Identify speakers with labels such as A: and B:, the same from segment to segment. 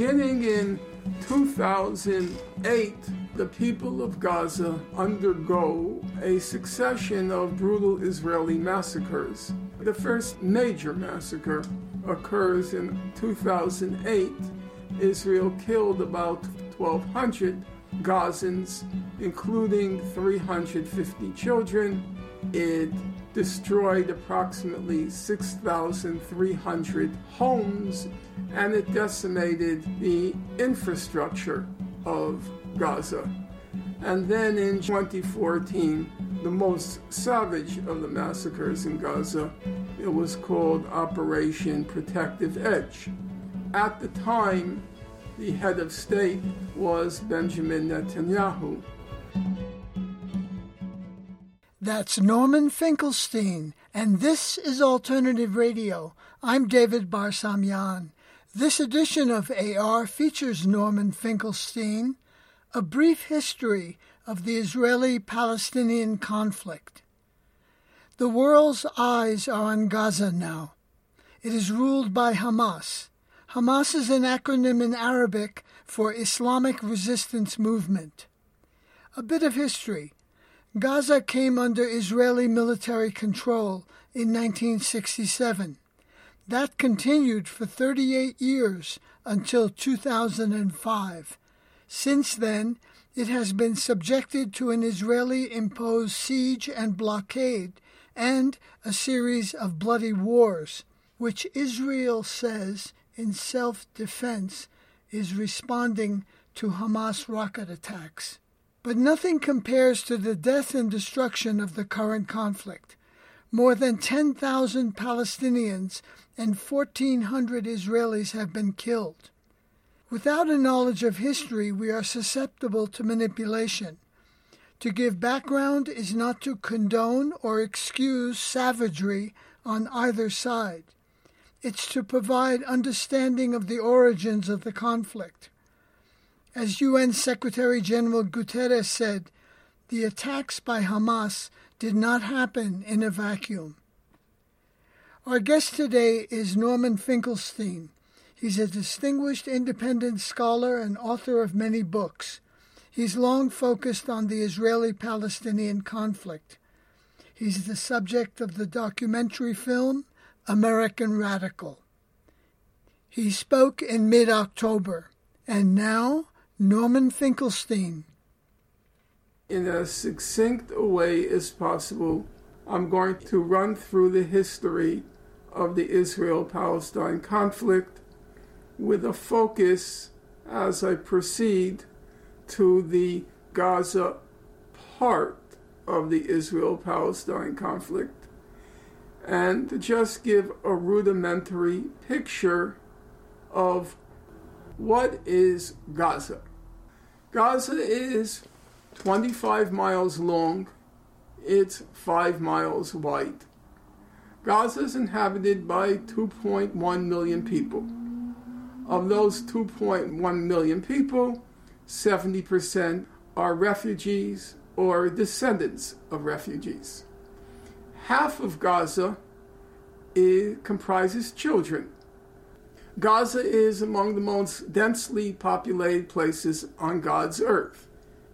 A: Beginning in 2008, the people of Gaza undergo a succession of brutal Israeli massacres. The first major massacre occurs in 2008. Israel killed about 1,200 Gazans, including 350 children. It destroyed approximately 6,300 homes and it decimated the infrastructure of Gaza. And then in 2014, the most savage of the massacres in Gaza, it was called Operation Protective Edge. At the time, the head of state was Benjamin Netanyahu.
B: That's Norman Finkelstein, and this is Alternative Radio. I'm David Barsamian. This edition of AR features Norman Finkelstein, a brief history of the Israeli Palestinian conflict. The world's eyes are on Gaza now. It is ruled by Hamas. Hamas is an acronym in Arabic for Islamic Resistance Movement. A bit of history. Gaza came under Israeli military control in 1967. That continued for 38 years until 2005. Since then, it has been subjected to an Israeli imposed siege and blockade and a series of bloody wars, which Israel says in self defense is responding to Hamas rocket attacks. But nothing compares to the death and destruction of the current conflict. More than 10,000 Palestinians and 1,400 Israelis have been killed. Without a knowledge of history, we are susceptible to manipulation. To give background is not to condone or excuse savagery on either side. It's to provide understanding of the origins of the conflict. As UN Secretary General Guterres said, the attacks by Hamas did not happen in a vacuum. Our guest today is Norman Finkelstein. He's a distinguished independent scholar and author of many books. He's long focused on the Israeli Palestinian conflict. He's the subject of the documentary film American Radical. He spoke in mid October, and now Norman Finkelstein.
A: In as succinct a way as possible, I'm going to run through the history of the Israel Palestine conflict with a focus as I proceed to the Gaza part of the Israel Palestine conflict and to just give a rudimentary picture of what is Gaza. Gaza is 25 miles long, it's 5 miles wide. Gaza is inhabited by 2.1 million people. Of those 2.1 million people, 70% are refugees or descendants of refugees. Half of Gaza is, comprises children. Gaza is among the most densely populated places on God's earth.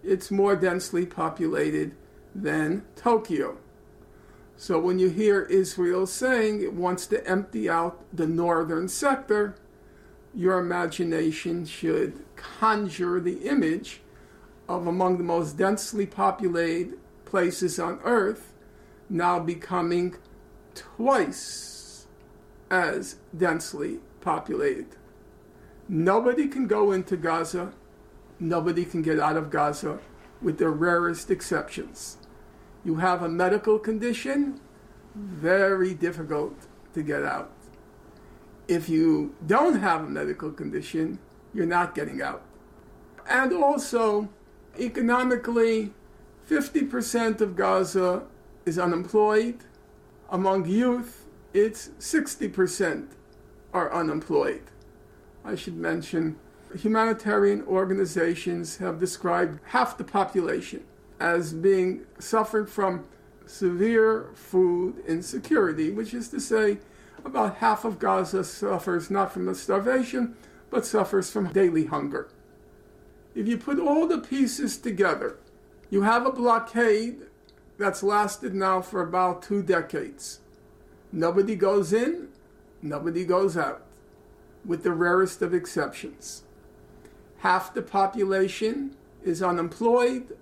A: It's more densely populated than Tokyo. So when you hear Israel saying it wants to empty out the northern sector, your imagination should conjure the image of among the most densely populated places on earth now becoming twice as densely populated. Nobody can go into Gaza, nobody can get out of Gaza, with the rarest exceptions. You have a medical condition, very difficult to get out. If you don't have a medical condition, you're not getting out. And also, economically, 50% of Gaza is unemployed. Among youth, it's 60% are unemployed. I should mention humanitarian organizations have described half the population as being suffering from severe food insecurity, which is to say, about half of Gaza suffers not from starvation, but suffers from daily hunger. If you put all the pieces together, you have a blockade that's lasted now for about two decades. Nobody goes in, nobody goes out, with the rarest of exceptions. Half the population is unemployed.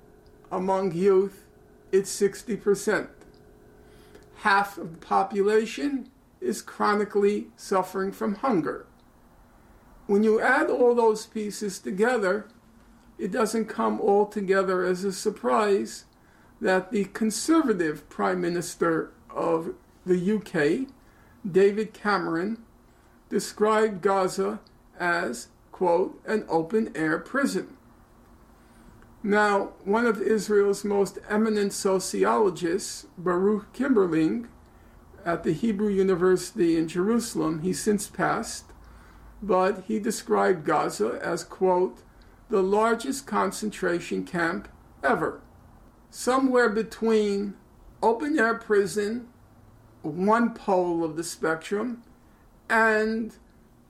A: Among youth, it's 60%. Half of the population is chronically suffering from hunger. When you add all those pieces together, it doesn't come all together as a surprise that the conservative Prime Minister of the UK, David Cameron, described Gaza as, quote, an open air prison. Now, one of Israel's most eminent sociologists, Baruch Kimmerling, at the Hebrew University in Jerusalem, he since passed, but he described Gaza as, quote, the largest concentration camp ever. Somewhere between open air prison, one pole of the spectrum, and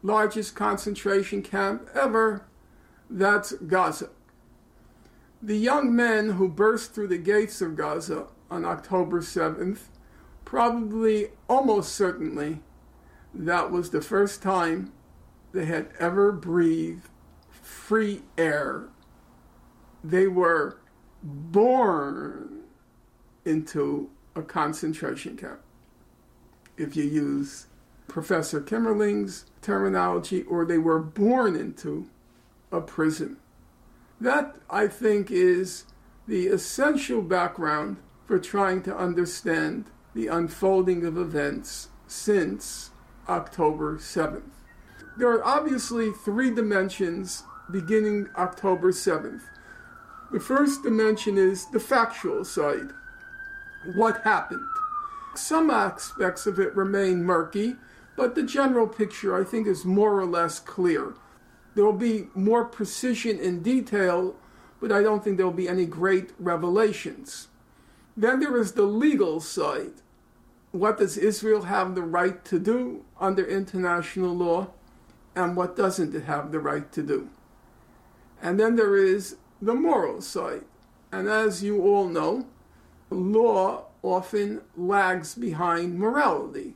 A: largest concentration camp ever, that's Gaza. The young men who burst through the gates of Gaza on October 7th probably, almost certainly, that was the first time they had ever breathed free air. They were born into a concentration camp. If you use Professor Kimmerling's terminology, or they were born into a prison. That, I think, is the essential background for trying to understand the unfolding of events since October 7th. There are obviously three dimensions beginning October 7th. The first dimension is the factual side. What happened? Some aspects of it remain murky, but the general picture, I think, is more or less clear. There will be more precision in detail, but I don't think there will be any great revelations. Then there is the legal side. What does Israel have the right to do under international law, and what doesn't it have the right to do? And then there is the moral side. And as you all know, law often lags behind morality.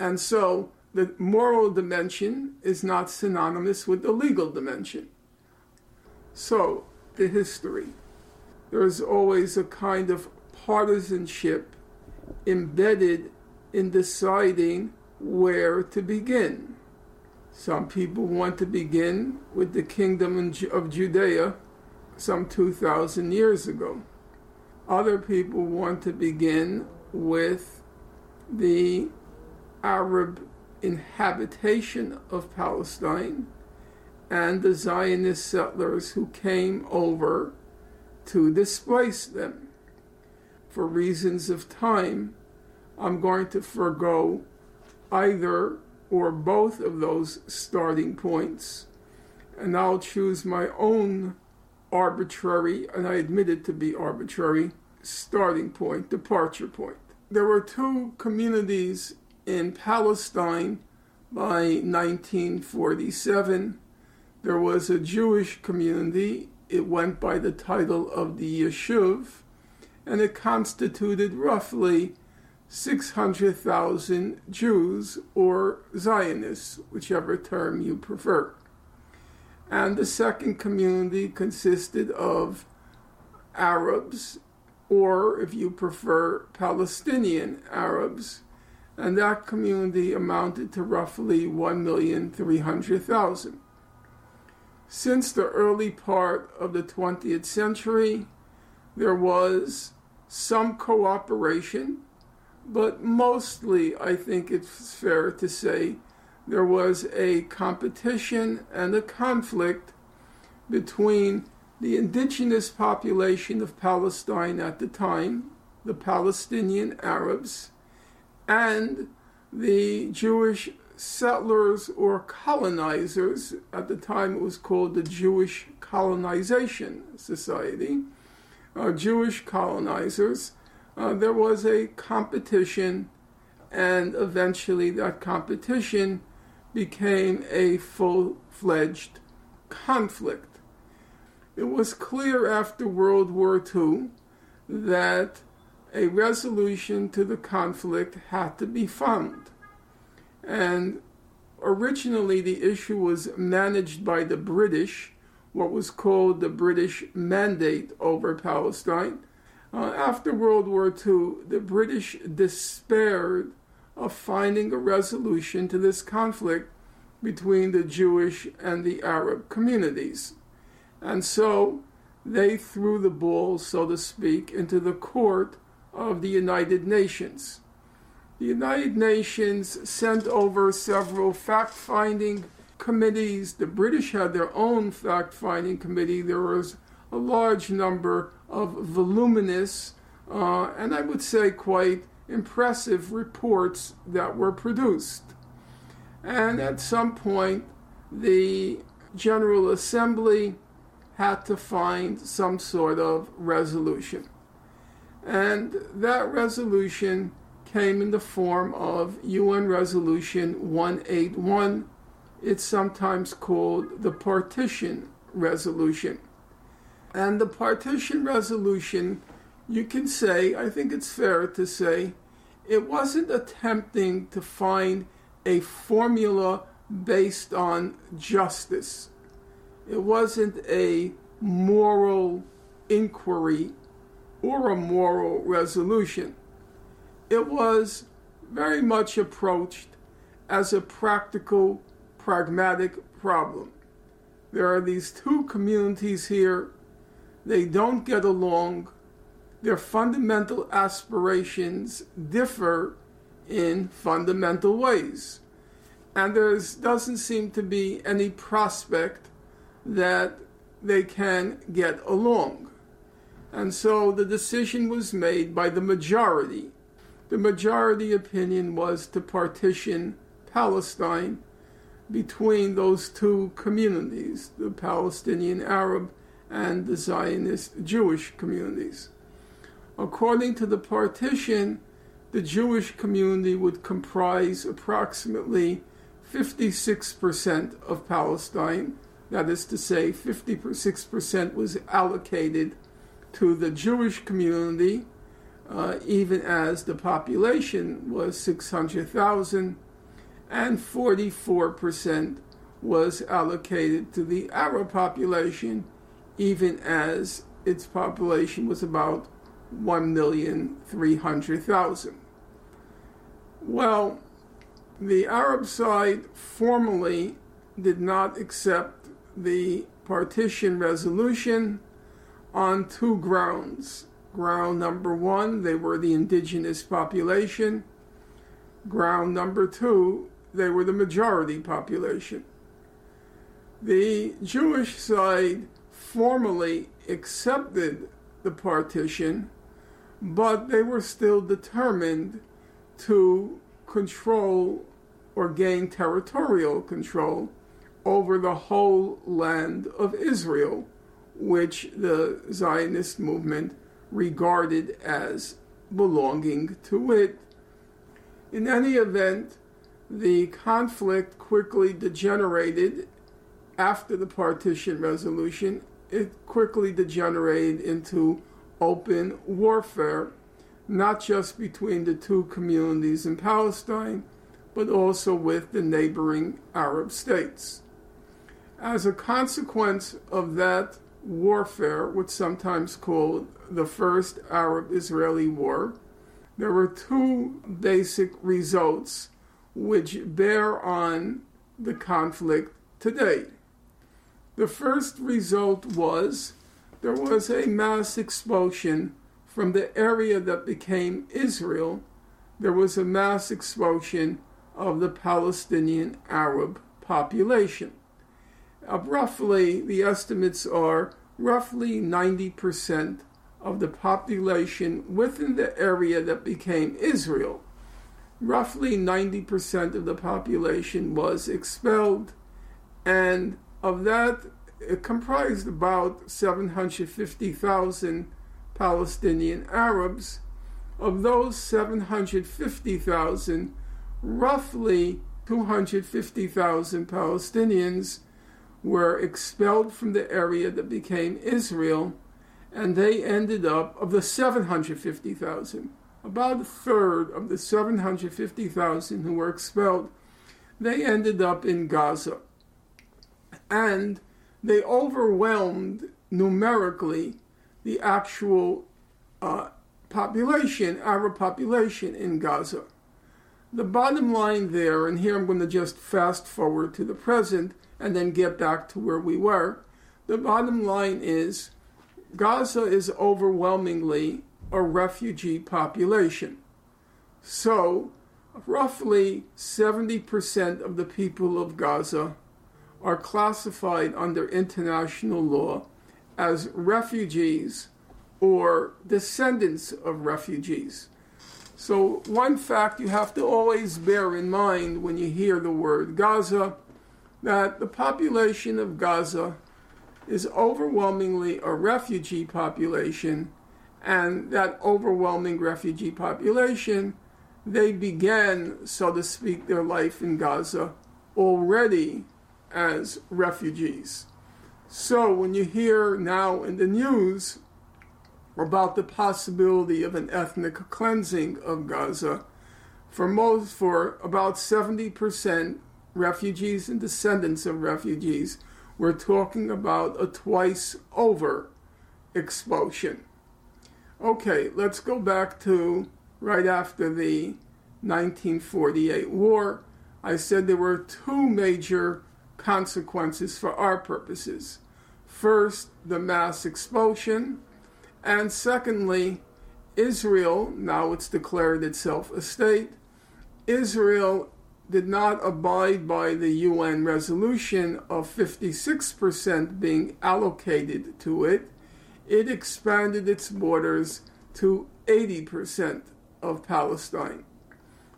A: And so the moral dimension is not synonymous with the legal dimension. So, the history. There is always a kind of partisanship embedded in deciding where to begin. Some people want to begin with the kingdom of Judea some 2,000 years ago. Other people want to begin with the Arab inhabitation of Palestine and the Zionist settlers who came over to displace them. For reasons of time, I'm going to forego either or both of those starting points, and I'll choose my own arbitrary, and I admit it to be arbitrary, starting point, departure point. There were two communities in Palestine by 1947. There was a Jewish community. It went by the title of the Yishuv, and it constituted roughly 600,000 Jews or Zionists, whichever term you prefer. And the second community consisted of Arabs, or if you prefer, Palestinian Arabs, and that community amounted to roughly 1,300,000. Since the early part of the 20th century, there was some cooperation, but mostly I think it's fair to say there was a competition and a conflict between the indigenous population of Palestine at the time, the Palestinian Arabs, and the Jewish settlers or colonizers. At the time, it was called the Jewish Colonization Society. Uh, Jewish colonizers. Uh, there was a competition, and eventually that competition became a full fledged conflict. It was clear after World War II that a resolution to the conflict had to be found. And originally, the issue was managed by the British, what was called the British Mandate over Palestine. Uh, after World War II, the British despaired of finding a resolution to this conflict between the Jewish and the Arab communities. And so they threw the ball, so to speak, into the court of the United Nations. The United Nations sent over several fact finding committees. The British had their own fact finding committee. There was a large number of voluminous uh, and I would say quite impressive reports that were produced. And at some point, the General Assembly had to find some sort of resolution. And that resolution came in the form of UN Resolution 181. It's sometimes called the Partition Resolution. And the Partition Resolution, you can say, I think it's fair to say, it wasn't attempting to find a formula based on justice. It wasn't a moral inquiry or a moral resolution. It was very much approached as a practical, pragmatic problem. There are these two communities here. They don't get along. Their fundamental aspirations differ in fundamental ways. And there doesn't seem to be any prospect that they can get along. And so the decision was made by the majority. The majority opinion was to partition Palestine between those two communities, the Palestinian Arab and the Zionist Jewish communities. According to the partition, the Jewish community would comprise approximately 56% of Palestine. That is to say, 56% was allocated to the Jewish community, uh, even as the population was 600,000, and 44% was allocated to the Arab population, even as its population was about 1,300,000. Well, the Arab side formally did not accept the partition resolution on two grounds. Ground number one, they were the indigenous population. Ground number two, they were the majority population. The Jewish side formally accepted the partition, but they were still determined to control or gain territorial control over the whole land of Israel, which the Zionist movement regarded as belonging to it. In any event, the conflict quickly degenerated after the partition resolution. It quickly degenerated into open warfare, not just between the two communities in Palestine, but also with the neighboring Arab states. As a consequence of that warfare, what's sometimes called the First Arab Israeli War, there were two basic results which bear on the conflict today. The first result was there was a mass expulsion from the area that became Israel. There was a mass expulsion of the Palestinian Arab population. Uh, roughly, the estimates are roughly 90% of the population within the area that became Israel. Roughly 90% of the population was expelled, and of that, it comprised about 750,000 Palestinian Arabs. Of those 750,000, roughly 250,000 Palestinians were expelled from the area that became Israel, and they ended up, of the 750,000, about a third of the 750,000 who were expelled, they ended up in Gaza. And they overwhelmed numerically the actual uh, population, Arab population in Gaza. The bottom line there, and here I'm going to just fast forward to the present and then get back to where we were. The bottom line is Gaza is overwhelmingly a refugee population. So, roughly 70% of the people of Gaza are classified under international law as refugees or descendants of refugees. So, one fact you have to always bear in mind when you hear the word Gaza that the population of Gaza is overwhelmingly a refugee population, and that overwhelming refugee population, they began, so to speak, their life in Gaza already as refugees. So when you hear now in the news about the possibility of an ethnic cleansing of Gaza, for most for about 70% refugees and descendants of refugees, we're talking about a twice over expulsion. Okay, let's go back to right after the 1948 war. I said there were two major consequences for our purposes. First, the mass expulsion, and secondly, Israel, now it's declared itself a state, Israel did not abide by the UN resolution of 56% being allocated to it, it expanded its borders to 80% of Palestine.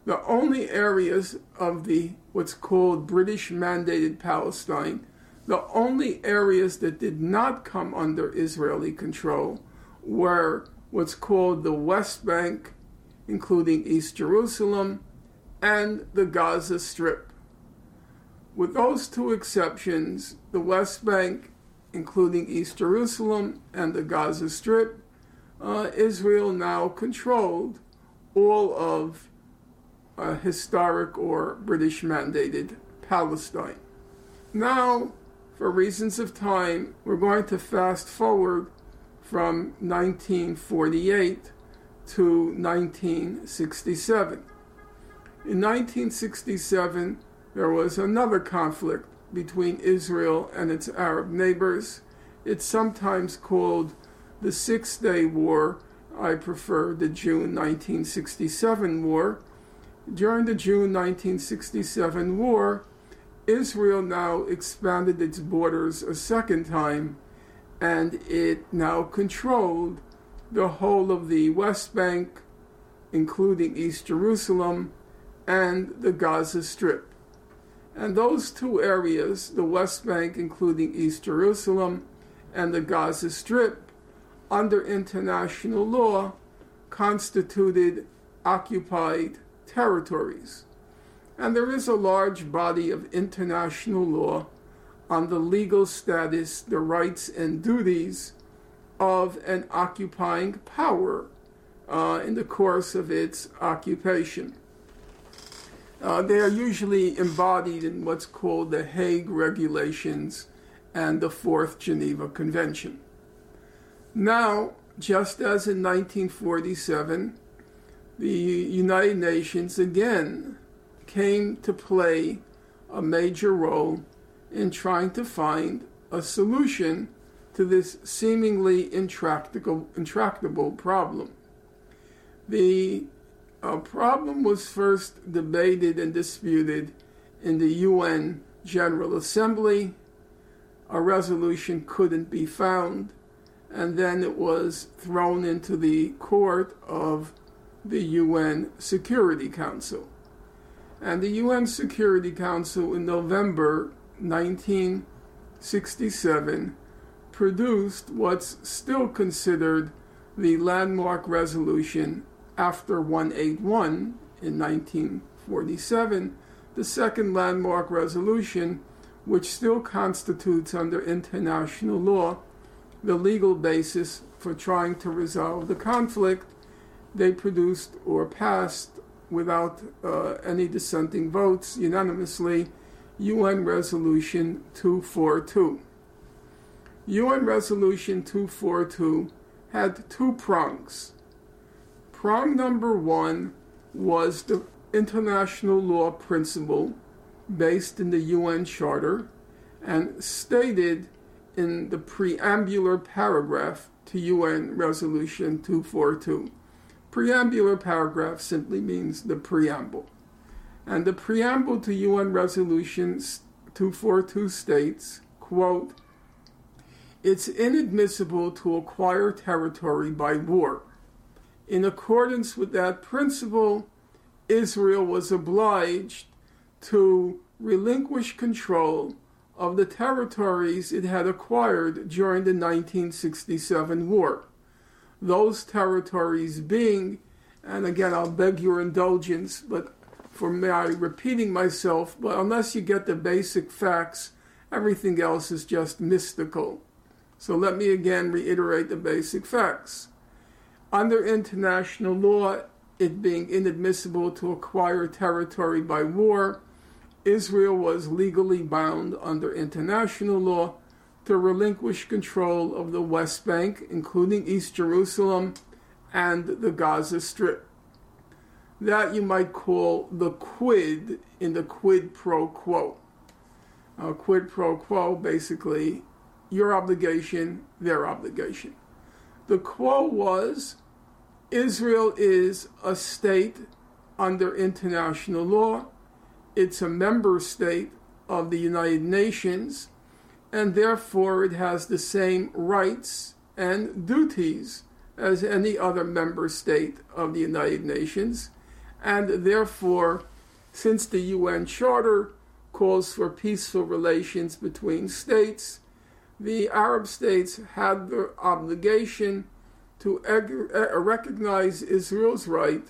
A: The only areas of the what's called British mandated Palestine, the only areas that did not come under Israeli control were what's called the West Bank, including East Jerusalem, and the Gaza Strip. With those two exceptions, the West Bank, including East Jerusalem and the Gaza Strip, uh, Israel now controlled all of uh, historic or British mandated Palestine. Now, for reasons of time, we're going to fast forward from 1948 to 1967. In 1967, there was another conflict between Israel and its Arab neighbors. It's sometimes called the Six Day War. I prefer the June 1967 war. During the June 1967 war, Israel now expanded its borders a second time and it now controlled the whole of the West Bank, including East Jerusalem, and the Gaza Strip. And those two areas, the West Bank, including East Jerusalem, and the Gaza Strip, under international law, constituted occupied territories. And there is a large body of international law on the legal status, the rights, and duties of an occupying power uh, in the course of its occupation. Uh, they are usually embodied in what's called the Hague Regulations and the Fourth Geneva Convention. Now, just as in 1947, the United Nations again came to play a major role in trying to find a solution to this seemingly intractable, intractable problem. The a problem was first debated and disputed in the UN General Assembly. A resolution couldn't be found, and then it was thrown into the court of the UN Security Council. And the UN Security Council in November 1967 produced what's still considered the landmark resolution after 181 in 1947, the second landmark resolution, which still constitutes under international law the legal basis for trying to resolve the conflict, they produced or passed without uh, any dissenting votes unanimously UN Resolution 242. UN Resolution 242 had two prongs. Prong number one was the international law principle based in the UN Charter and stated in the preambular paragraph to UN Resolution 242. Preambular paragraph simply means the preamble. And the preamble to UN Resolution 242 states, quote, it's inadmissible to acquire territory by war. In accordance with that principle, Israel was obliged to relinquish control of the territories it had acquired during the 1967 war. Those territories being, and again, I'll beg your indulgence, but for my repeating myself, but unless you get the basic facts, everything else is just mystical. So let me again reiterate the basic facts. Under international law, it being inadmissible to acquire territory by war, Israel was legally bound under international law to relinquish control of the West Bank, including East Jerusalem and the Gaza Strip. That you might call the quid in the quid pro quo. Uh, quid pro quo, basically, your obligation, their obligation. The quo was Israel is a state under international law, it's a member state of the United Nations, and therefore it has the same rights and duties as any other member state of the United Nations. And therefore, since the UN Charter calls for peaceful relations between states, the Arab states had the obligation to recognize Israel's right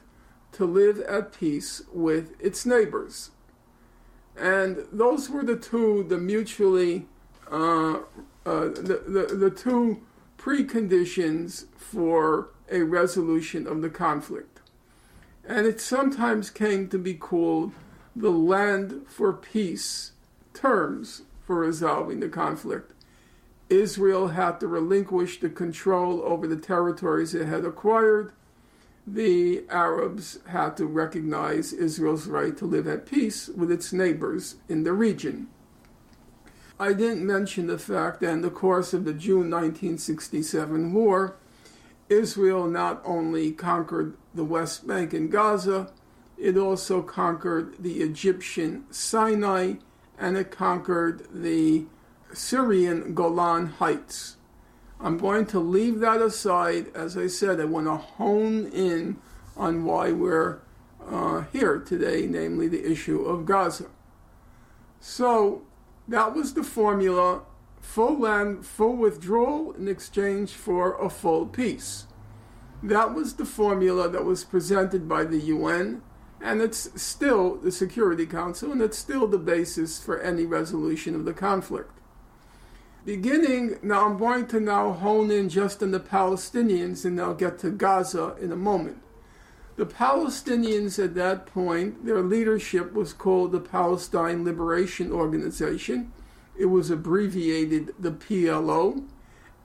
A: to live at peace with its neighbors. And those were the two, the mutually, uh, uh, the, the, the two preconditions for a resolution of the conflict and it sometimes came to be called the land for peace terms for resolving the conflict. Israel had to relinquish the control over the territories it had acquired. The Arabs had to recognize Israel's right to live at peace with its neighbors in the region. I didn't mention the fact that in the course of the June 1967 war, Israel not only conquered the West Bank and Gaza, it also conquered the Egyptian Sinai and it conquered the Syrian Golan Heights. I'm going to leave that aside. As I said, I want to hone in on why we're uh, here today, namely the issue of Gaza. So that was the formula full land, full withdrawal in exchange for a full peace. That was the formula that was presented by the UN, and it's still the Security Council, and it's still the basis for any resolution of the conflict. Beginning, now I'm going to now hone in just on the Palestinians, and I'll get to Gaza in a moment. The Palestinians at that point, their leadership was called the Palestine Liberation Organization. It was abbreviated the PLO,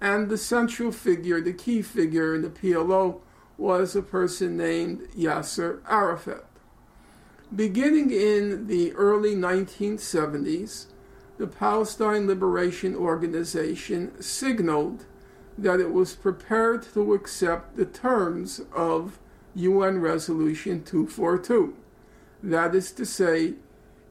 A: and the central figure, the key figure in the PLO, was a person named Yasser Arafat. Beginning in the early 1970s, the Palestine Liberation Organization signaled that it was prepared to accept the terms of UN Resolution 242. That is to say,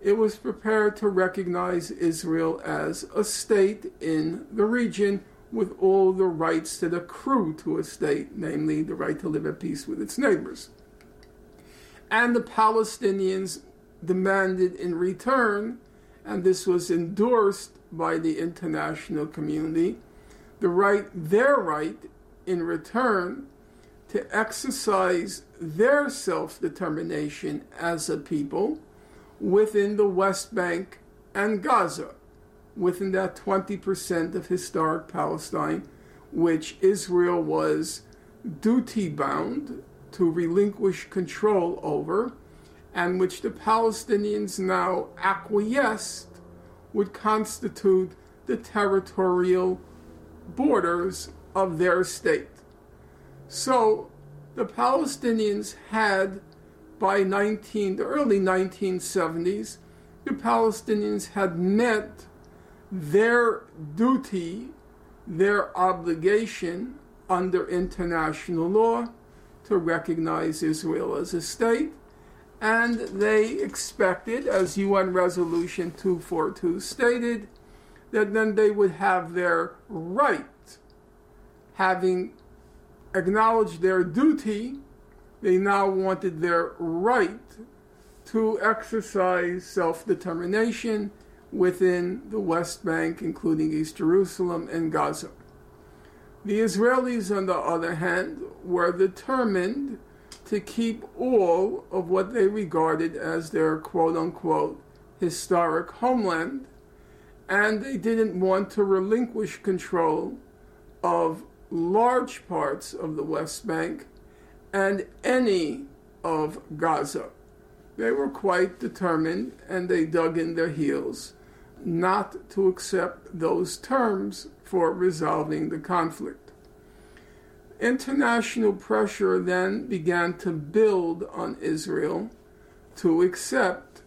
A: it was prepared to recognize Israel as a state in the region with all the rights that accrue to a state, namely the right to live at peace with its neighbors. And the Palestinians demanded in return, and this was endorsed by the international community, the right, their right in return to exercise their self determination as a people within the West Bank and Gaza, within that 20% of historic Palestine, which Israel was duty bound to relinquish control over, and which the Palestinians now acquiesced would constitute the territorial borders of their state. So the Palestinians had, by 19, the early 1970s, the Palestinians had met their duty, their obligation under international law to recognize Israel as a state, and they expected, as UN Resolution 242 stated, that then they would have their right, having acknowledged their duty, they now wanted their right to exercise self determination within the West Bank, including East Jerusalem and Gaza. The Israelis, on the other hand, were determined to keep all of what they regarded as their quote unquote historic homeland, and they didn't want to relinquish control of large parts of the West Bank and any of Gaza. They were quite determined and they dug in their heels not to accept those terms for resolving the conflict. International pressure then began to build on Israel to accept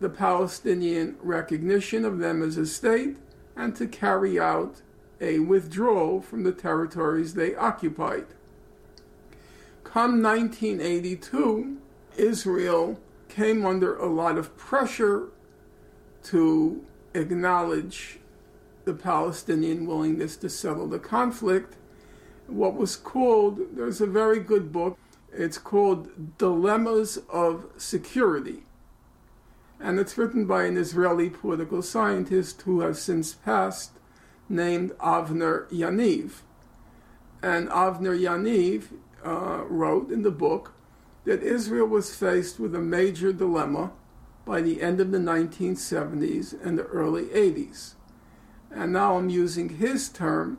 A: the Palestinian recognition of them as a state and to carry out a withdrawal from the territories they occupied. Come 1982, Israel came under a lot of pressure to acknowledge the Palestinian willingness to settle the conflict. What was called, there's a very good book, it's called Dilemmas of Security. And it's written by an Israeli political scientist who has since passed, named Avner Yaniv. And Avner Yaniv uh, wrote in the book that Israel was faced with a major dilemma by the end of the 1970s and the early 80s. And now I'm using his term.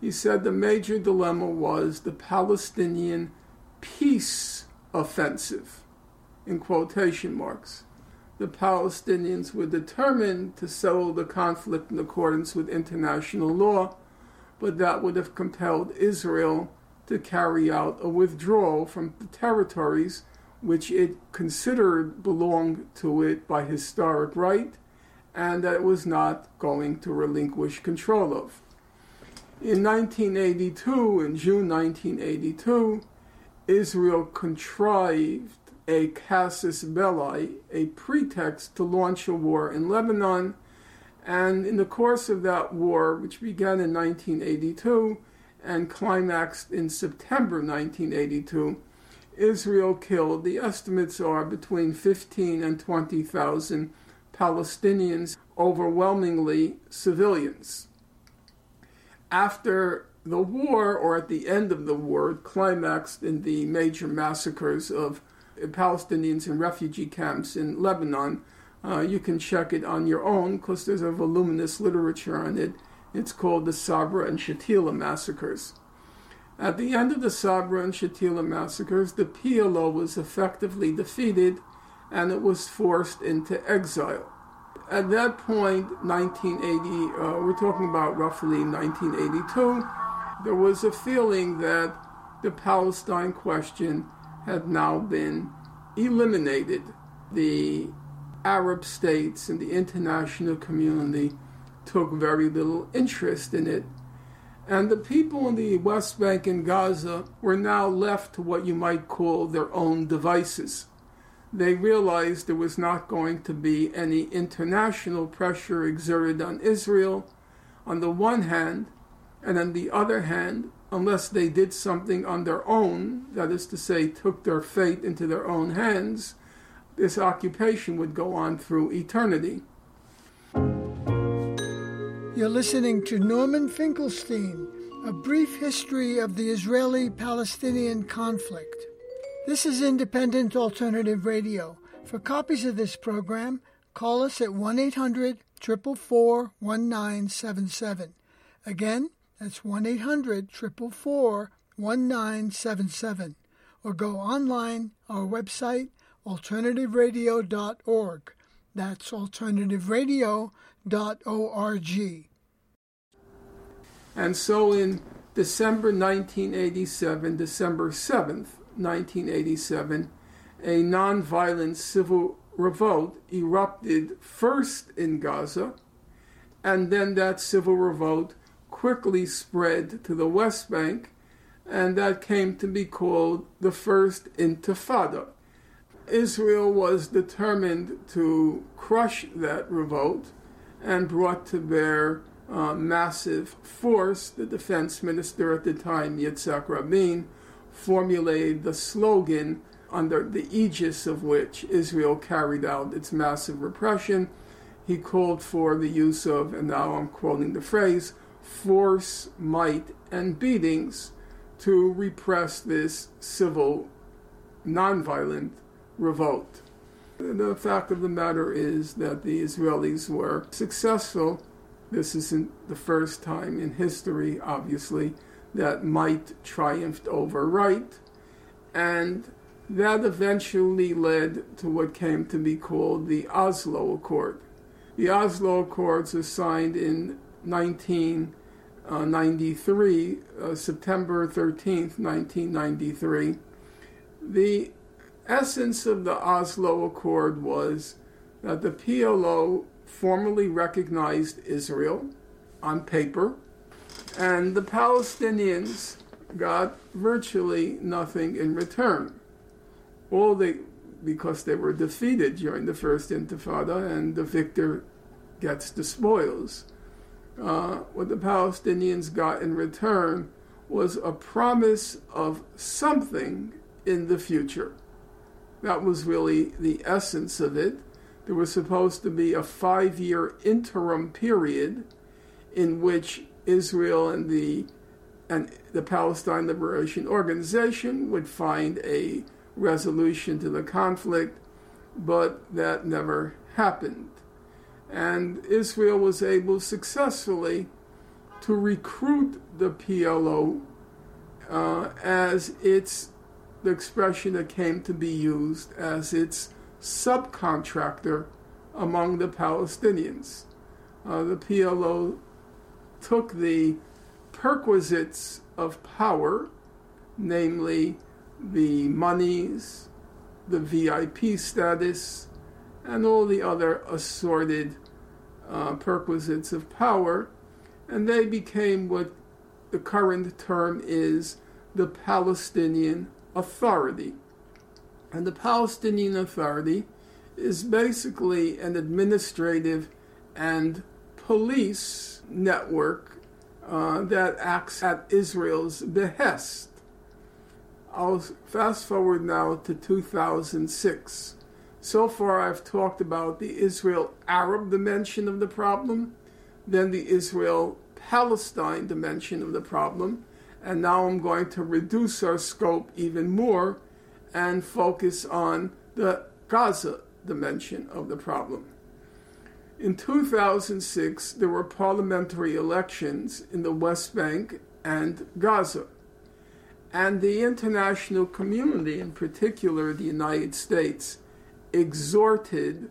A: He said the major dilemma was the Palestinian peace offensive, in quotation marks. The Palestinians were determined to settle the conflict in accordance with international law, but that would have compelled Israel to carry out a withdrawal from the territories which it considered belonged to it by historic right and that it was not going to relinquish control of. In 1982, in June 1982, Israel contrived a casus belli, a pretext to launch a war in Lebanon. And in the course of that war, which began in 1982 and climaxed in September 1982, Israel killed, the estimates are between 15 and 20,000 Palestinians, overwhelmingly civilians. After the war, or at the end of the war, climaxed in the major massacres of Palestinians in refugee camps in Lebanon. Uh, you can check it on your own because there's a voluminous literature on it. It's called the Sabra and Shatila massacres. At the end of the Sabra and Shatila massacres, the PLO was effectively defeated and it was forced into exile. At that point, 1980, uh, we're talking about roughly 1982, there was a feeling that the Palestine question had now been eliminated. The Arab states and the international community took very little interest in it and the people in the West Bank and Gaza were now left to what you might call their own devices. They realized there was not going to be any international pressure exerted on Israel on the one hand, and on the other hand, unless they did something on their own, that is to say, took their fate into their own hands, this occupation would go on through eternity.
B: You're listening to Norman Finkelstein, a brief history of the Israeli Palestinian conflict. This is Independent Alternative Radio, For copies of this program, call us at 1 800 444 1977. Again, that's 1 800 444 1977. Or go online, our website, alternativeradio.org. That's alternativeradio.org.
A: And so in December 1987, December 7th, 1987, a nonviolent civil revolt erupted first in Gaza, and then that civil revolt quickly spread to the West Bank, and that came to be called the First Intifada. Israel was determined to crush that revolt and brought to bear uh, massive force. The defense minister at the time, Yitzhak Rabin, formulated the slogan under the aegis of which Israel carried out its massive repression. He called for the use of, and now I'm quoting the phrase, force, might, and beatings to repress this civil, nonviolent revolt. The fact of the matter is that the Israelis were successful. This isn't the first time in history, obviously, that might triumphed over right. And that eventually led to what came to be called the Oslo Accord. The Oslo Accords were signed in 1993, uh, September 13th, 1993. The essence of the Oslo Accord was that the PLO formally recognized Israel on paper, and the Palestinians got virtually nothing in return all they because they were defeated during the first intifada and the victor gets the spoils. Uh, what the Palestinians got in return was a promise of something in the future. That was really the essence of it. There was supposed to be a five year interim period in which Israel and the and the Palestine Liberation Organization would find a resolution to the conflict, but that never happened. And Israel was able successfully to recruit the PLO uh, as its, the expression that came to be used as its subcontractor among the Palestinians. Uh, the PLO took the perquisites of power, namely the monies, the VIP status, and all the other assorted uh, perquisites of power, and they became what the current term is the Palestinian Authority. And the Palestinian Authority is basically an administrative and police network uh, that acts at Israel's behest. I'll fast forward now to 2006. So far, I've talked about the Israel Arab dimension of the problem, then the Israel Palestine dimension of the problem, and now I'm going to reduce our scope even more and focus on the Gaza dimension of the problem. In 2006, there were parliamentary elections in the West Bank and Gaza and the international community, in particular the United States, exhorted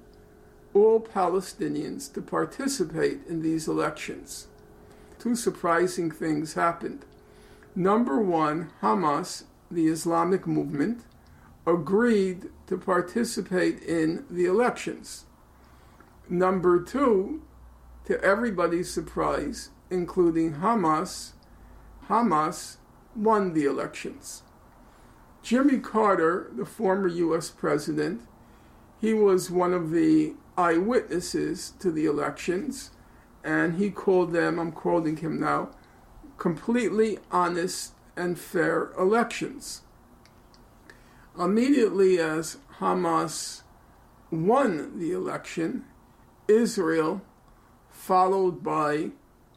A: all Palestinians to participate in these elections. Two surprising things happened. Number one, Hamas, the Islamic movement, agreed to participate in the elections. Number two, to everybody's surprise, including Hamas, Hamas won the elections. Jimmy Carter, the former U.S. president, he was one of the eyewitnesses to the elections, and he called them, I'm quoting him now, completely honest and fair elections. Immediately as Hamas won the election, Israel, followed by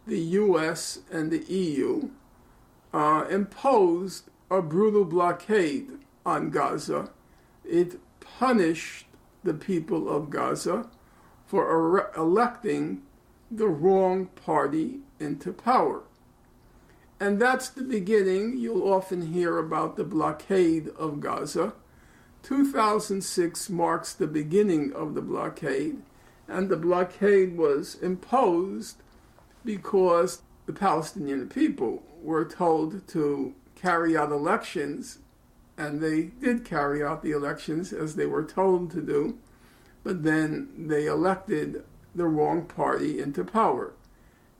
A: the US and the EU, uh, imposed a brutal blockade on Gaza. It punished the people of Gaza for electing the wrong party into power. And that's the beginning. You'll often hear about the blockade of Gaza. 2006 marks the beginning of the blockade, and the blockade was imposed because the Palestinian people were told to carry out elections, and they did carry out the elections as they were told to do, but then they elected the wrong party into power.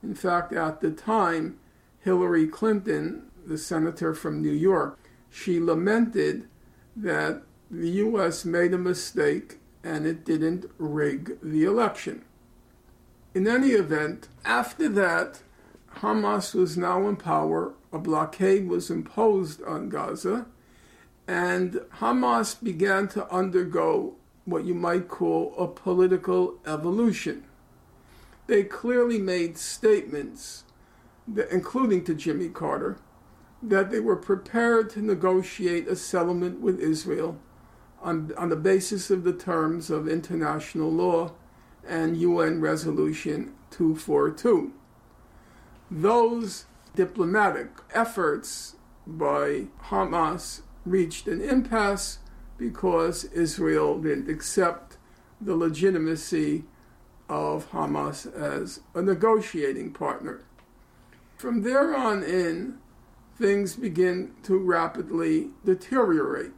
A: In fact, at the time, Hillary Clinton, the senator from New York, she lamented that the U.S. made a mistake and it didn't rig the election. In any event, after that, Hamas was now in power, a blockade was imposed on Gaza, and Hamas began to undergo what you might call a political evolution. They clearly made statements, including to Jimmy Carter, that they were prepared to negotiate a settlement with Israel on, on the basis of the terms of international law and UN Resolution 242. Those diplomatic efforts by Hamas reached an impasse because Israel didn't accept the legitimacy of Hamas as a negotiating partner. From there on in, things begin to rapidly deteriorate.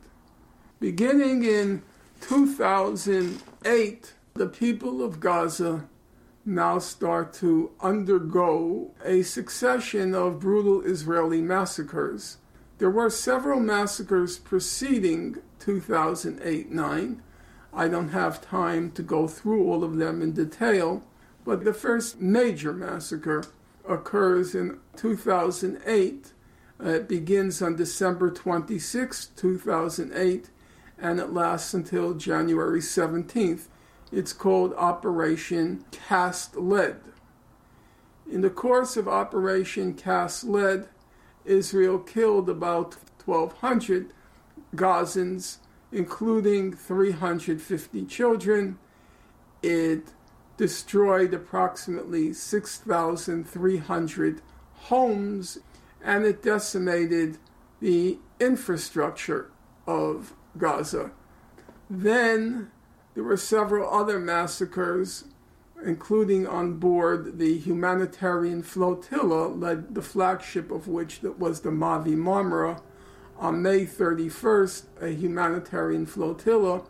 A: Beginning in 2008, the people of Gaza now start to undergo a succession of brutal Israeli massacres. There were several massacres preceding 2008 9. I don't have time to go through all of them in detail, but the first major massacre occurs in 2008. it begins on December 26, 2008, and it lasts until January 17th. It's called Operation Cast Lead. In the course of Operation Cast Lead, Israel killed about 1,200 Gazans, including 350 children. It destroyed approximately 6,300 homes and it decimated the infrastructure of Gaza. Then there were several other massacres, including on board the humanitarian flotilla, led the flagship of which was the Mavi Marmara. On May 31st, a humanitarian flotilla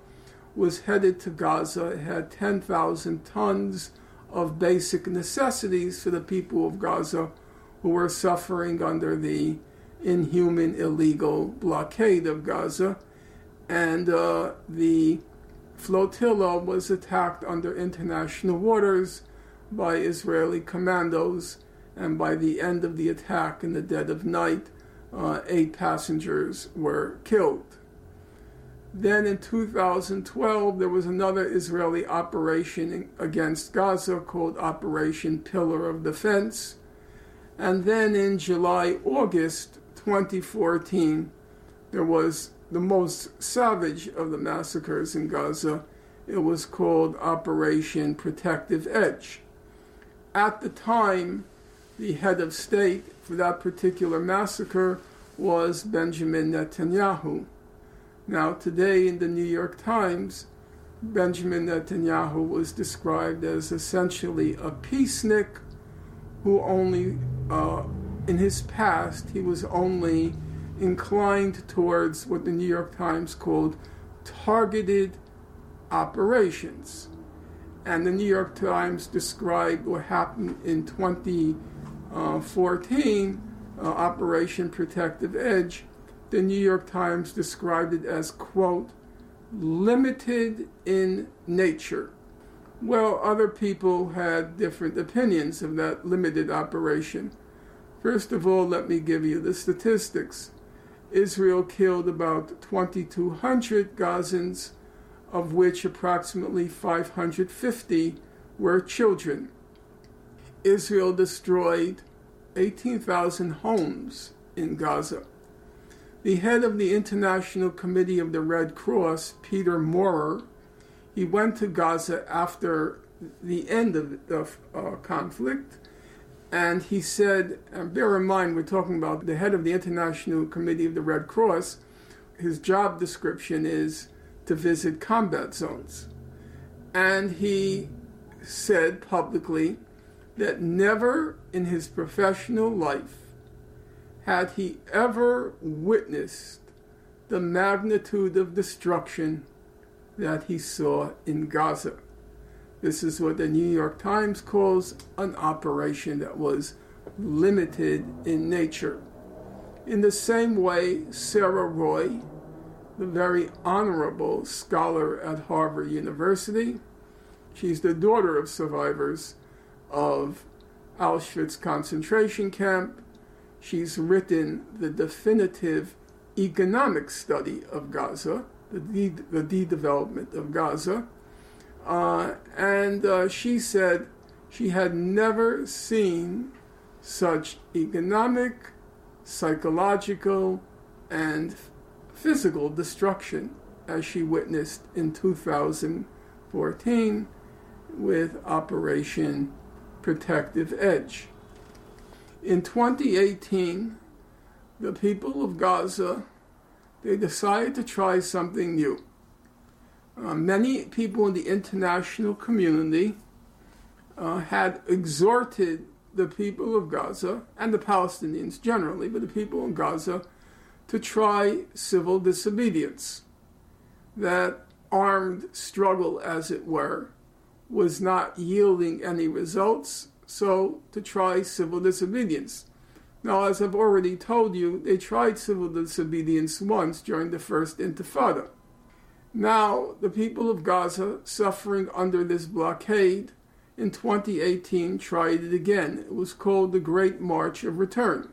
A: was headed to Gaza. It had 10,000 tons of basic necessities for the people of Gaza who were suffering under the inhuman, illegal blockade of Gaza and uh, the flotilla was attacked under international waters by Israeli commandos, and by the end of the attack in the dead of night, uh, eight passengers were killed. Then in 2012, there was another Israeli operation against Gaza called Operation Pillar of Defense. And then in July, August 2014, there was the most savage of the massacres in Gaza. It was called Operation Protective Edge. At the time, the head of state for that particular massacre was Benjamin Netanyahu. Now, today in the New York Times, Benjamin Netanyahu was described as essentially a peacenik who only, uh, in his past, he was only inclined towards what the New York Times called targeted operations. And the New York Times described what happened in 2014, uh, Operation Protective Edge. The New York Times described it as, quote, limited in nature. Well, other people had different opinions of that limited operation. First of all, let me give you the statistics. Israel killed about 2,200 Gazans, of which approximately 550 were children. Israel destroyed 18,000 homes in Gaza. The head of the International Committee of the Red Cross, Peter Maurer, He went to Gaza after the end of the uh, conflict, and he said, and bear in mind, we're talking about the head of the International Committee of the Red Cross. His job description is to visit combat zones. And he said publicly that never in his professional life had he ever witnessed the magnitude of destruction that he saw in Gaza. This is what the New York Times calls an operation that was limited in nature. In the same way, Sara Roy, the very honorable scholar at Harvard University, she's the daughter of survivors of Auschwitz concentration camp. She's written the definitive economic study of Gaza, the, de- the de-development of Gaza. Uh, and uh, she said she had never seen such economic, psychological, and physical destruction as she witnessed in 2014 with Operation Protective Edge. In 2018, the people of Gaza they decided to try something new. Uh, many people in the international community uh, had exhorted the people of Gaza and the Palestinians generally, but the people in Gaza to try civil disobedience. That armed struggle, as it were, was not yielding any results, so to try civil disobedience. Now, as I've already told you, they tried civil disobedience once during the First Intifada. Now, the people of Gaza, suffering under this blockade, in 2018 tried it again. It was called the Great March of Return.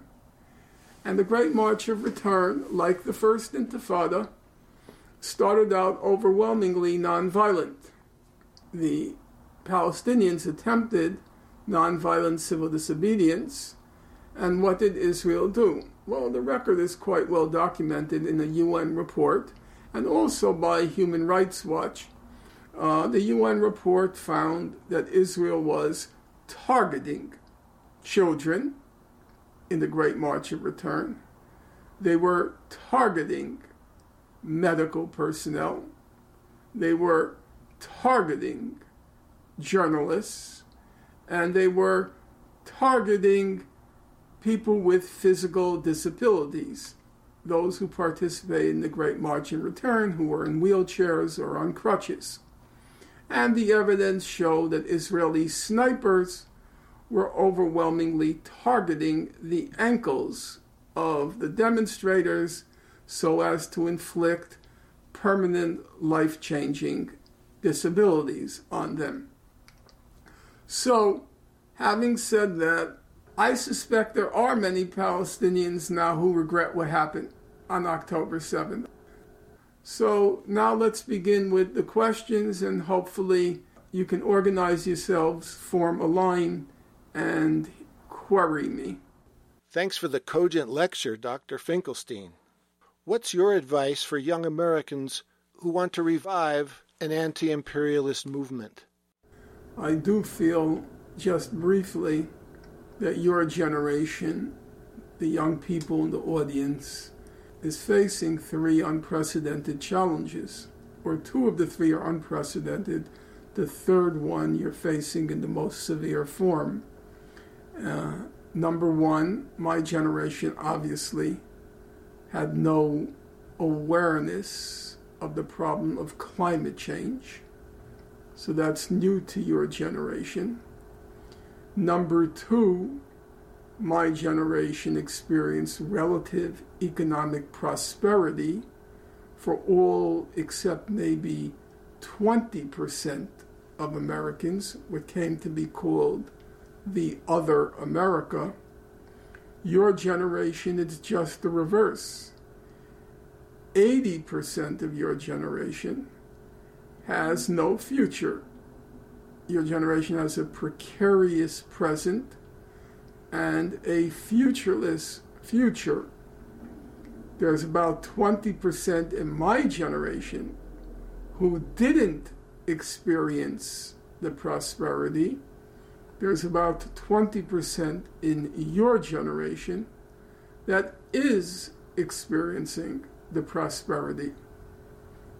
A: And the Great March of Return, like the First Intifada, started out overwhelmingly nonviolent. The Palestinians attempted nonviolent civil disobedience and what did Israel do? Well, the record is quite well documented in a UN report and also by Human Rights Watch. Uh, the UN report found that Israel was targeting children in the Great March of Return. They were targeting medical personnel. They were targeting journalists. And they were targeting people with physical disabilities, those who participated in the Great March in Return who were in wheelchairs or on crutches. And the evidence showed that Israeli snipers were overwhelmingly targeting the ankles of the demonstrators so as to inflict permanent life changing disabilities on them. So, having said that, I suspect there are many Palestinians now who regret what happened on October 7th. So now let's begin with the questions, and hopefully you can organize yourselves, form a line, and query me.
C: Thanks for the cogent lecture, Dr. Finkelstein. What's your advice for young Americans who want to revive an anti imperialist movement?
A: I do feel, just briefly, that your generation, the young people in the audience, is facing three unprecedented challenges, or two of the three are unprecedented. The third one you're facing in the most severe form. Uh, number one, my generation obviously had no awareness of the problem of climate change. So that's new to your generation. Number two, my generation experienced relative economic prosperity for all except maybe 20% of Americans, what came to be called the other America. Your generation is just the reverse. 80% of your generation has no future your generation has a precarious present and a futureless future. There's about 20% in my generation who didn't experience the prosperity. There's about 20% in your generation that is experiencing the prosperity.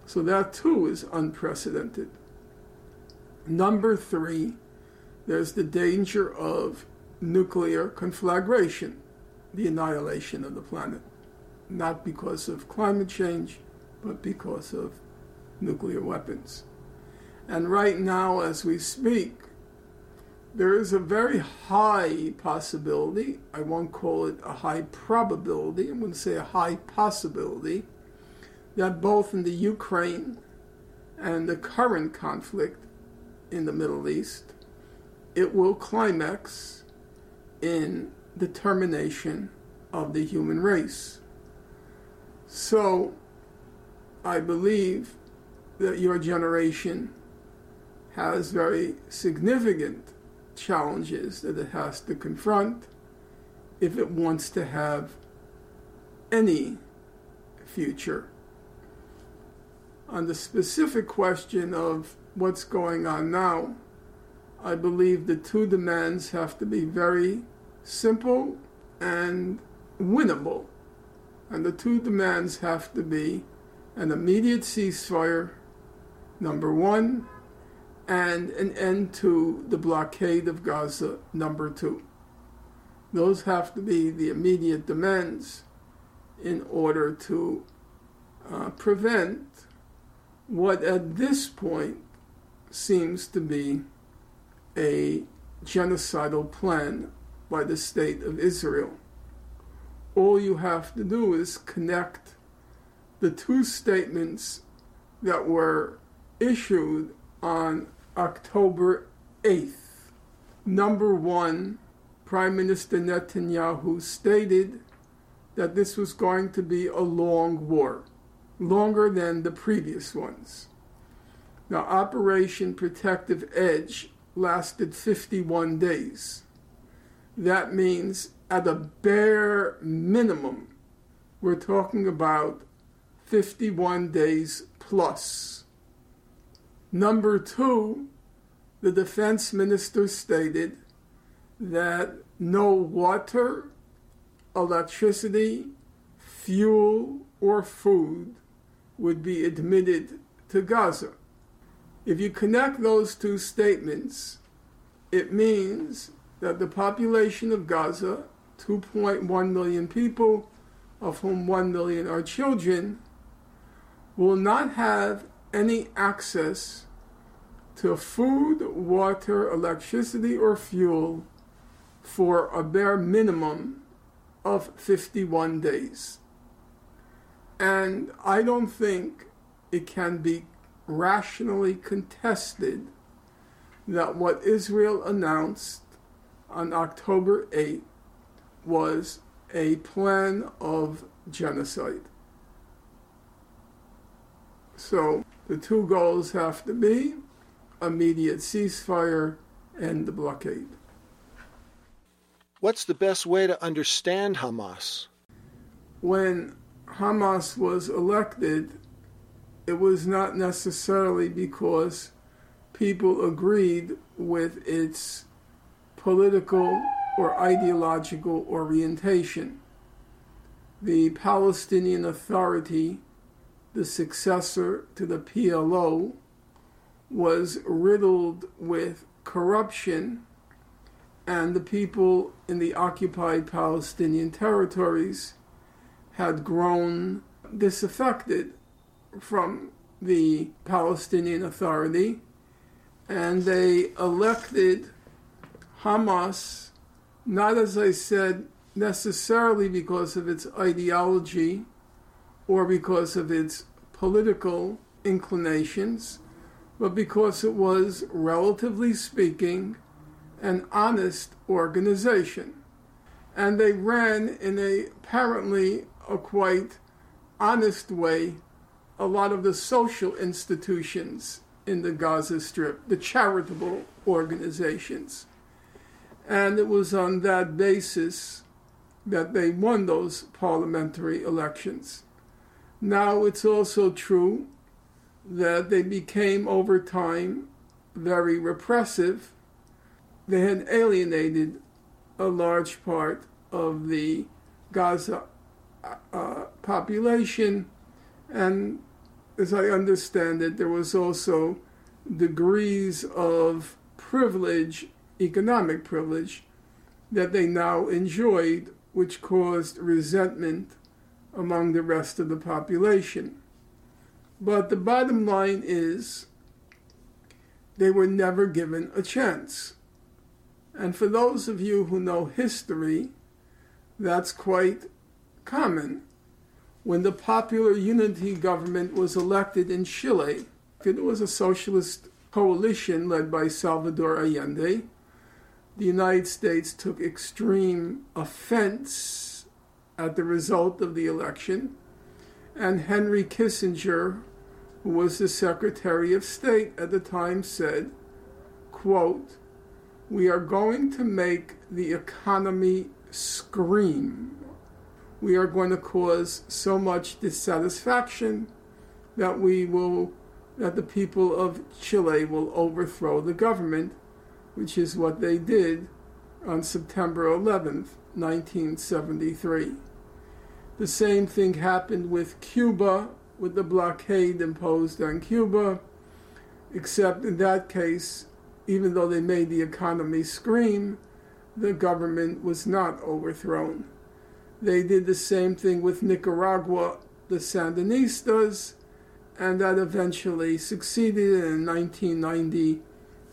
A: So that too is unprecedented. Number three, there's the danger of nuclear conflagration, the annihilation of the planet. Not because of climate change, but because of nuclear weapons. And right now, as we speak, there is a very high possibility, I won't call it a high probability, I'm going to say a high possibility, that both in the Ukraine and the current conflict in the Middle East, it will climax in the termination of the human race. So, I believe that your generation has very significant challenges that it has to confront if it wants to have any future. On the specific question of what's going on now, I believe the two demands have to be very simple and winnable. And the two demands have to be an immediate ceasefire, number one, and an end to the blockade of Gaza, number two. Those have to be the immediate demands in order to uh, prevent what at this point seems to be a genocidal plan by the state of Israel. All you have to do is connect the two statements that were issued on October 8th. Number one, Prime Minister Netanyahu stated that this was going to be a long war, longer than the previous ones. Now, Operation Protective Edge lasted 51 days. That means, at a bare minimum, we're talking about 51 days plus. Number two, the defense minister stated that no water, electricity, fuel, or food would be admitted to Gaza. If you connect those two statements, it means that the population of Gaza, 2.1 million people, of whom 1 million are children, will not have any access to food, water, electricity, or fuel for a bare minimum of 51 days. And I don't think it can be rationally contested that what Israel announced on October 8 was a plan of genocide. So the two goals have to be immediate ceasefire and the blockade.
C: What's the best way to understand Hamas?
A: When Hamas was elected, it was not necessarily because people agreed with its political or ideological orientation. The Palestinian Authority, the successor to the PLO, was riddled with corruption, and the people in the occupied Palestinian territories had grown disaffected from the Palestinian Authority, and they elected Hamas, not as I said, necessarily because of its ideology or because of its political inclinations, but because it was, relatively speaking, an honest organization. And they ran in a apparently a quite honest way a lot of the social institutions in the Gaza Strip, the charitable organizations. And it was on that basis that they won those parliamentary elections. Now, it's also true that they became over time very repressive. They had alienated a large part of the Gaza uh, population, and as I understand it, there was also degrees of privilege, economic privilege, that they now enjoyed, which caused resentment among the rest of the population. But the bottom line is they were never given a chance. And for those of you who know history, that's quite common. When the Popular Unity government was elected in Chile, it was a socialist coalition led by Salvador Allende. The United States took extreme offense at the result of the election, and Henry Kissinger, who was the Secretary of State at the time, said, quote, we are going to make the economy scream. We are going to cause so much dissatisfaction that we will that the people of Chile will overthrow the government, which is what they did on September 11th, 1973. The same thing happened with Cuba, with the blockade imposed on Cuba, except in that case, even though they made the economy scream, the government was not overthrown. They did the same thing with Nicaragua, the Sandinistas, and that eventually succeeded. And in 1990,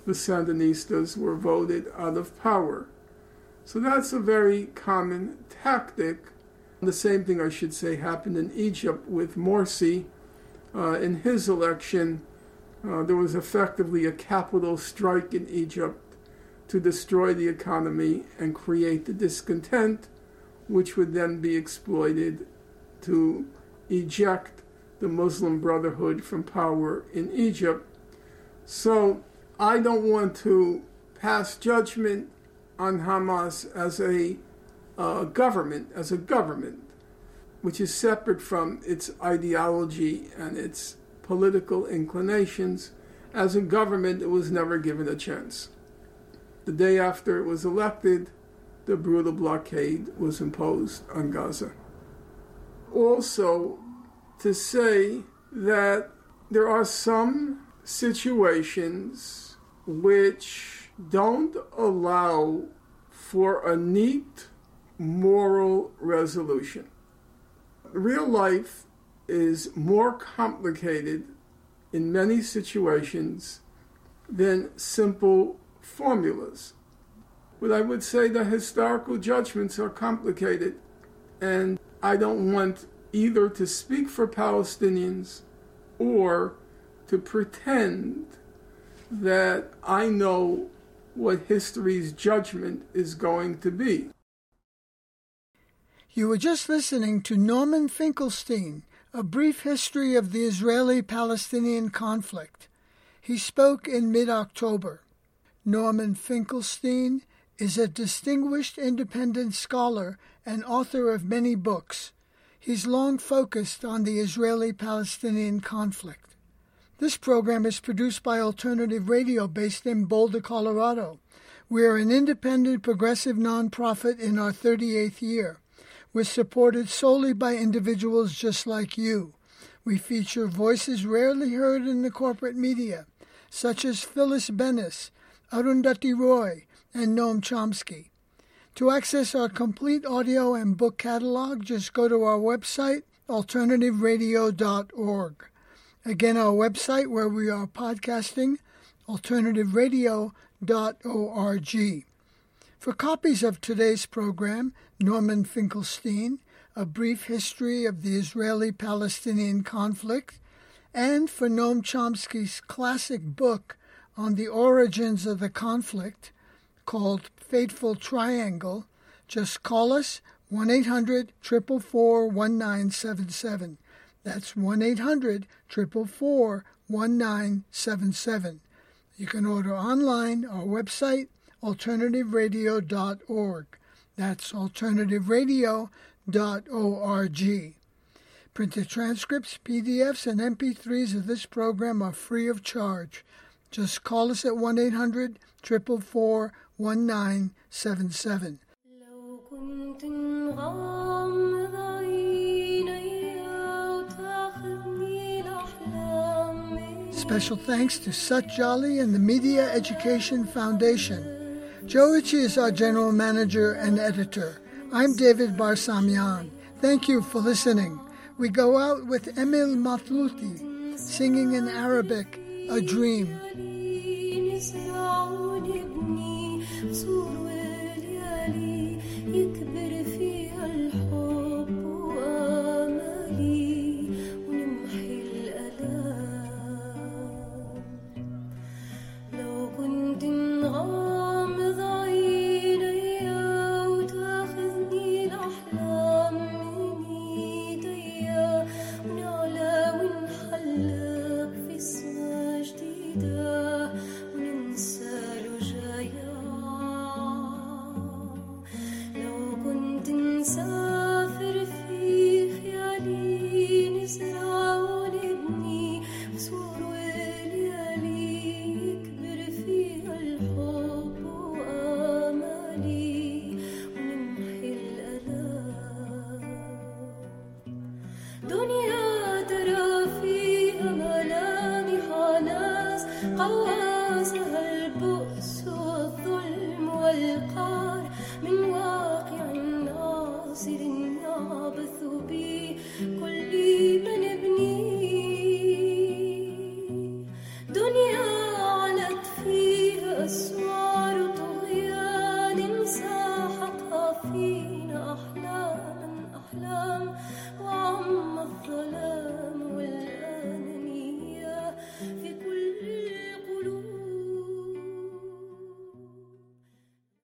A: the Sandinistas were voted out of power. So that's a very common tactic. The same thing, I should say, happened in Egypt with Morsi. Uh, in his election, uh, there was effectively a capital strike in Egypt to destroy the economy and create the discontent, which would then be exploited to eject the Muslim Brotherhood from power in Egypt. So I don't want to pass judgment on Hamas as a uh, government, as a government, which is separate from its ideology and its political inclinations. As a government, it was never given a chance. The day after it was elected, the brutal blockade was imposed on Gaza. Also, to say that there are some situations which don't allow for a neat moral resolution. Real life is more complicated in many situations than simple formulas. But I would say the historical judgments are complicated, and I don't want either to speak for Palestinians or to pretend that I know what history's judgment is going to be.
B: You were just listening to Norman Finkelstein, A Brief History of the Israeli Palestinian Conflict. He spoke in mid October. Norman Finkelstein is a distinguished independent scholar and author of many books. He's long focused on the Israeli Palestinian conflict. This program is produced by Alternative Radio based in Boulder, Colorado. We are an independent progressive nonprofit in our 38th year. We're supported solely by individuals just like you. We feature voices rarely heard in the corporate media, such as Phyllis Bennis, Arundhati Roy, and Noam Chomsky. To access our complete audio and book catalog, just go to our website, alternativeradio.org. Again, our website where we are podcasting, alternativeradio.org. For copies of today's program, Norman Finkelstein, A Brief History of the Israeli Palestinian Conflict, and for Noam Chomsky's classic book on the origins of the conflict called fateful triangle, just call us 1 800 444 1977. That's 1 800 444 1977. You can order online our website, alternativeradio.org. That's alternativeradio.org. Printed transcripts, PDFs, and MP3s of this program are free of charge. Just call us at 1 800 444 1977. Special thanks to Sut Jhally and the Media Education Foundation. Joe Ritchie is our general manager and editor. I'm David Barsamian. Thank you for listening. We go out with Emil Matluti singing in Arabic, A Dream.